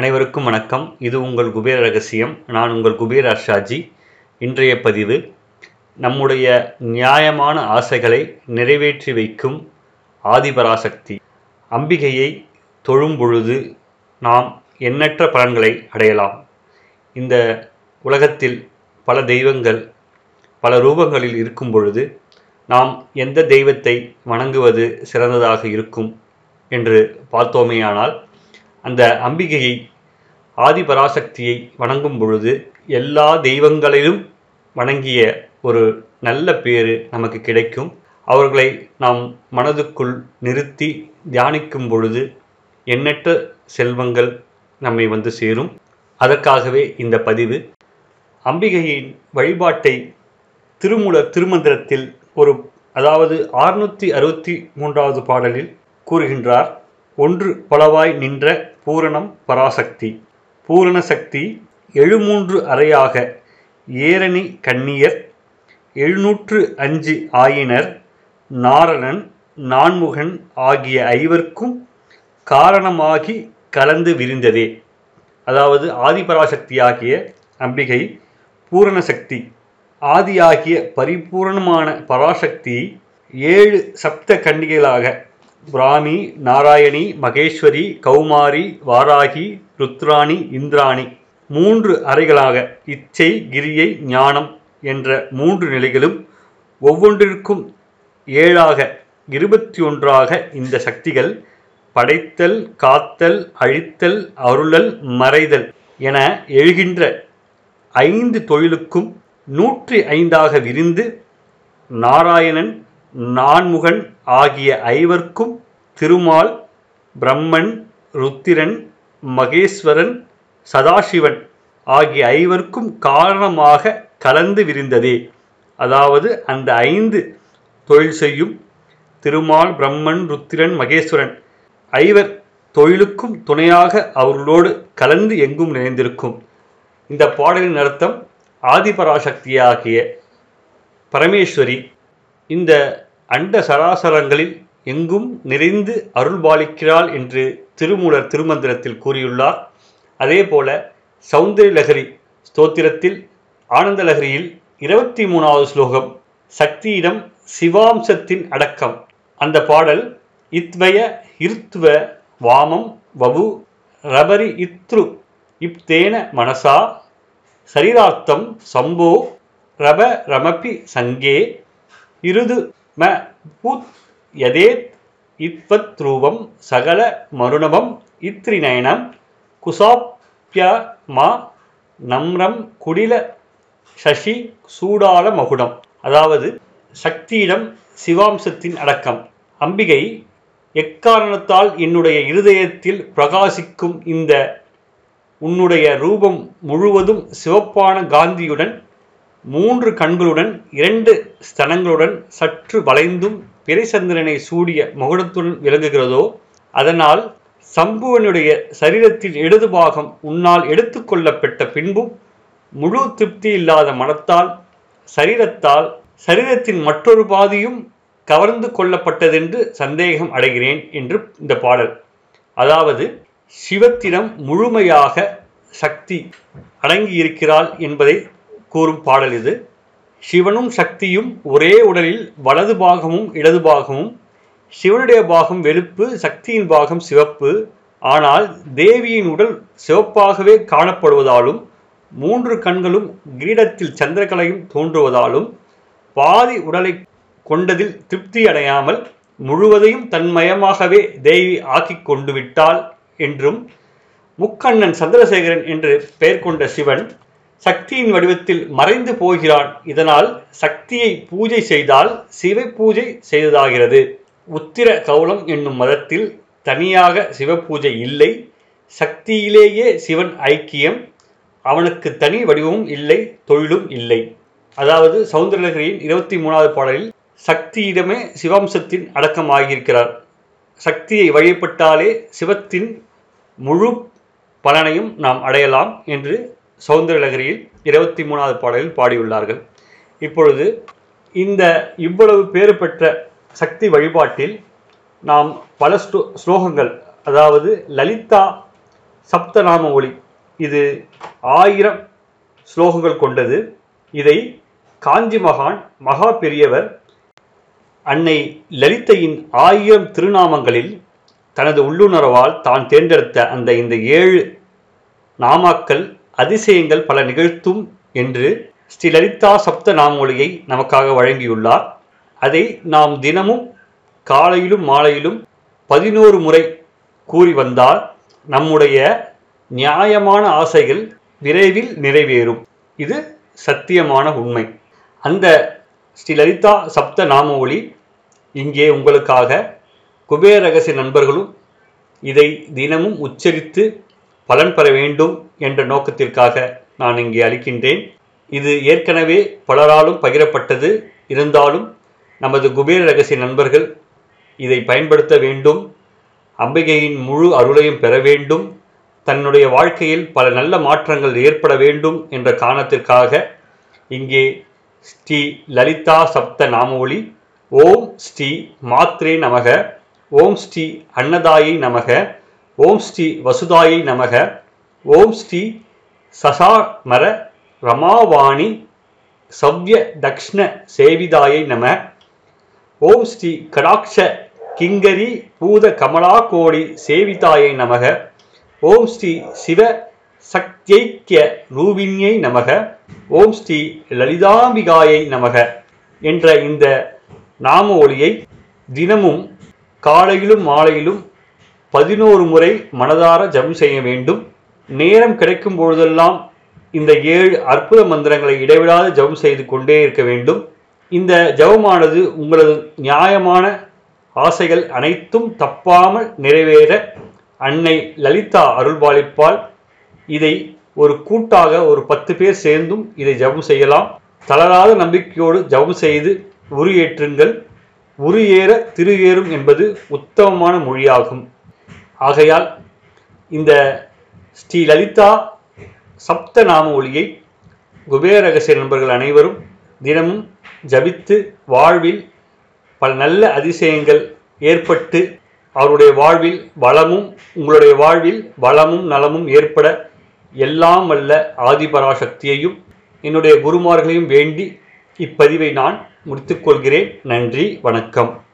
அனைவருக்கும் வணக்கம். இது உங்கள் குபேர ரகசியம். நான் உங்கள் குபேர அர்ஷாஜி. இன்றைய பதிவு நம்முடைய நியாயமான ஆசைகளை நிறைவேற்றி வைக்கும் ஆதிபராசக்தி. அம்பிகையை தொழும் பொழுது நாம் எண்ணற்ற பலன்களை அடையலாம். இந்த உலகத்தில் பல தெய்வங்கள் பல ரூபங்களில் இருக்கும் பொழுது நாம் எந்த தெய்வத்தை வணங்குவது சிறந்ததாக இருக்கும் என்று பார்த்தோமேயானால் அந்த அம்பிகையை ஆதிபராசக்தியை வணங்கும் பொழுது எல்லா தெய்வங்களிலும் வணங்கிய ஒரு நல்ல பேறு நமக்கு கிடைக்கும். அவர்களை நாம் மனதுக்குள் நிறுத்தி தியானிக்கும் பொழுது எண்ணற்ற செல்வங்கள் நம்மை வந்து சேரும். அதற்காகவே இந்த பதிவு. அம்பிகையின் வழிபாட்டை திருமூலர் திருமந்திரத்தில் ஒரு அதாவது ஆறுநூற்றி அறுபத்தி மூன்றாவது பாடலில் கூறுகின்றார். ஒன்று பலவாய் நின்ற பூரணம் பராசக்தி. பூரண சக்தி எழுமூன்று அறையாக ஏரணி கன்னியர் எழுநூற்று அஞ்சு ஆயினர் நாரணன் நான்முகன் ஆகிய ஐவர்க்கும் காரணமாகி கலந்து விரிந்ததே. அதாவது ஆதிபராசக்தியாகிய அம்பிகை பூரண சக்தி ஆதியாகிய பரிபூரணமான பராசக்தி ஏழு சப்த கன்னிகைகளாக பிராமி நாராயணி மகேஸ்வரி கௌமாரி வாராகி ருத்ராணி இந்திராணி. மூன்று அறைகளாக இச்சை கிரியை ஞானம் என்ற மூன்று நிலைகளும் ஒவ்வொன்றிற்கும் ஏழாக இருபத்தி ஒன்றாக இந்த சக்திகள் படைத்தல் காத்தல் அழித்தல் அருளல் மறைதல் என எழுகின்ற ஐந்து தொழிலுக்கும் நூற்றி ஐந்தாக விரிந்து நாராயணன் நான்முகன் ஆகிய ஐவர்க்கும் திருமால் பிரம்மன் ருத்திரன் மகேஸ்வரன் சதாசிவன் ஆகிய ஐவர்க்கும் காரணமாக கலந்து விரிந்ததே. அதாவது அந்த ஐந்து தொழில் செய்யும் திருமால் பிரம்மன் ருத்திரன் மகேஸ்வரன் ஐவர் தொழிலுக்கும் துணையாக அவர்களோடு கலந்து எங்கும் நிறைந்திருக்கும் இந்த பாடலின் அர்த்தம் ஆதிபராசக்தியாகிய பரமேஸ்வரி இந்த அண்ட சராசரங்களில் எங்கும் நிறைந்து அருள்பாலிக்கிறாள் என்று திருமூலர் திருமந்திரத்தில் கூறியுள்ளார். அதேபோல போல லகரி ஸ்தோத்திரத்தில் ஆனந்த லகரியில் இருபத்தி மூணாவது ஸ்லோகம் சக்தியிடம் சிவாம்சத்தின் அடக்கம். அந்த பாடல் இத்வய இருத்துவ வாமம் வபு ரபரி இத்ரு இப்தேன மனசா சரீரார்த்தம் சம்போ ரப ரமபி சங்கே இருது ம பூத் யதேத் இத்வத் ரூபம் சகல மருணவம் இத்ரிநயனம் குசாப்ய மா நம்ரம் குடில சசி சூடால மகுடம். அதாவது சக்தியிடம் சிவாம்சத்தின் அடக்கம். அம்பிகை எக்காரணத்தால் என்னுடைய இருதயத்தில் பிரகாசிக்கும் இந்த உன்னுடைய ரூபம் முழுவதும் சிவப்பான காந்தியுடன் மூன்று கண்களுடன் இரண்டு ஸ்தனங்களுடன் சற்று வளைந்தும் பிறைசந்திரனை சூடிய முகடத்துடன் விளங்குகிறதோ அதனால் சம்புவனுடைய சரீரத்தின் இடது பாகம் உன்னால் எடுத்துக்கொள்ளப்பட்ட பின்பும் முழு திருப்தி இல்லாத மனத்தால் சரீரத்தால் சரீரத்தின் மற்றொரு பாதியும் கவர்ந்து கொள்ளப்பட்டதென்று சந்தேகம் அடைகிறேன் என்று இந்த பாடல். அதாவது சிவத்திடம் முழுமையாக சக்தி அடங்கியிருக்கிறாள் என்பதை கூறும் பாடல் இது. சிவனும் சக்தியும் ஒரே உடலில் வலது பாகமும் இடது பாகமும் சிவனுடைய பாகம் வெளுப்பு சக்தியின் பாகம் சிவப்பு. ஆனால் தேவியின் உடல் சிவப்பாகவே காணப்படுவதாலும் மூன்று கண்களும் கிரீடத்தில் சந்திரகலையும் தோன்றுவதாலும் பாதி உடலை கொண்டதில் திருப்தி அடையாமல் முழுவதையும் தன்மயமாகவே தேவி ஆக்கி கொண்டு விட்டாள் என்றும் முக்கண்ணன் சந்திரசேகரன் என்று பெயர் கொண்ட சிவன் சக்தியின் வடிவத்தில் மறைந்து போகிறான். இதனால் சக்தியை பூஜை செய்தால் சிவ பூஜை செய்ததாகிறது. உத்திர கௌலம் என்னும் மதத்தில் தனியாக சிவ பூஜை இல்லை. சக்தியிலேயே சிவன் ஐக்கியம். அவனுக்கு தனி வடிவமும் இல்லை தொழிலும் இல்லை. அதாவது சௌந்தரலகரியின் இருபத்தி மூணாவது பாடலில் சக்தியிடமே சிவாம்சத்தின் அடக்கமாகியிருக்கிறார். சக்தியை வழிபட்டாலே சிவத்தின் முழு பலனையும் நாம் அடையலாம் என்று சௌந்தரலகரியில் இருபத்தி மூணாவது பாடலில் பாடியுள்ளார்கள். இப்பொழுது இந்த இவ்வளவு பேறு பெற்ற சக்தி வழிபாட்டில் நாம் பல ஸ்லோ ஸ்லோகங்கள் அதாவது லலிதா சப்தநாம ஒளி இது ஆயிரம் ஸ்லோகங்கள் கொண்டது. இதை காஞ்சி மகான் மகா பெரியவர் அன்னை லலிதையின் ஆயிரம் திருநாமங்களில் தனது உள்ளுணர்வால் தான் தேர்ந்தெடுத்த அந்த இந்த ஏழு நாமாக்கள் அதிசயங்கள் பல நிகழ்த்தும் என்று ஸ்ரீ லலிதா சப்த நாமொழியை நமக்காக வழங்கியுள்ளார். அதை நாம் தினமும் காலையிலும் மாலையிலும் பதினோரு முறை கூறி வந்தால் நம்முடைய நியாயமான ஆசைகள் விரைவில் நிறைவேறும். இது சத்தியமான உண்மை. அந்த ஸ்ரீ லலிதா சப்த நாம இங்கே உங்களுக்காக குபேர ரகசிய நண்பர்களும் இதை தினமும் உச்சரித்து பலன் பெற வேண்டும் என்ற நோக்கத்திற்காக நான் இங்கே அளிக்கின்றேன். இது ஏற்கனவே பலராலும் பகிரப்பட்டது. இருந்தாலும் நமது குபேர ரகசிய நண்பர்கள் இதை பயன்படுத்த வேண்டும். அம்பிகையின் முழு அருளையும் பெற வேண்டும். தன்னுடைய வாழ்க்கையில் பல நல்ல மாற்றங்கள் ஏற்பட வேண்டும் என்ற காரணத்திற்காக இங்கே ஸ்ரீ லலிதா சப்த நாமொழி ஓம் ஸ்ரீ மாத்ரே நமக ஓம் ஸ்ரீ அன்னதாயை நமக ஓம் ஸ்ரீ வசுதாயை நமக. ஓம் ஸ்ரீ சசாமர ரமாவாணி சவ்ய தக்ஷ்ண சேவிதாயை நம. ஓம் ஸ்ரீ கடாட்ச கிங்கரி பூத கமலா கோடி சேவிதாயை நமக. ஓம் ஸ்ரீ சிவ சக்தியைக்கிய ரூபிணியை நமக. ஓம் ஸ்ரீ லலிதாம்பிகாயை நமக என்ற இந்த நாம ஒளியை தினமும் காலையிலும் மாலையிலும் பதினோரு முறை மனதார ஜபம் செய்ய வேண்டும். நேரம் கிடைக்கும் பொழுதெல்லாம் இந்த ஏழு அற்புத மந்திரங்களை இடைவிடாது ஜபம் செய்து கொண்டே இருக்க வேண்டும். இந்த ஜபமானது உங்களது நியாயமான ஆசைகள் அனைத்தும் தப்பாமல் நிறைவேற அன்னை லலிதா அருள்பாலிப்பால் இதை ஒரு கூட்டாக ஒரு பத்து பேர் சேர்ந்தும் இதை ஜபம் செய்யலாம். தளராத நம்பிக்கையோடு ஜபம் செய்து உரியேற்றுங்கள் உரியேற திருஏறும் என்பது உத்தமமான மொழியாகும். ஆகையால் இந்த ஸ்ரீ லலிதா சப்த நாம ஒளியை குபேர ரகசிய நண்பர்கள் அனைவரும் தினமும் ஜபித்து வாழ்வில் பல நல்ல அதிசயங்கள் ஏற்பட்டு அவருடைய வாழ்வில் வளமும் உங்களுடைய வாழ்வில் வளமும் நலமும் ஏற்பட எல்லாம் வல்ல ஆதிபராசக்தியையும் என்னுடைய குருமார்களையும் வேண்டி இப்பதிவை நான் முடித்துக்கொள்கிறேன் நன்றி வணக்கம்.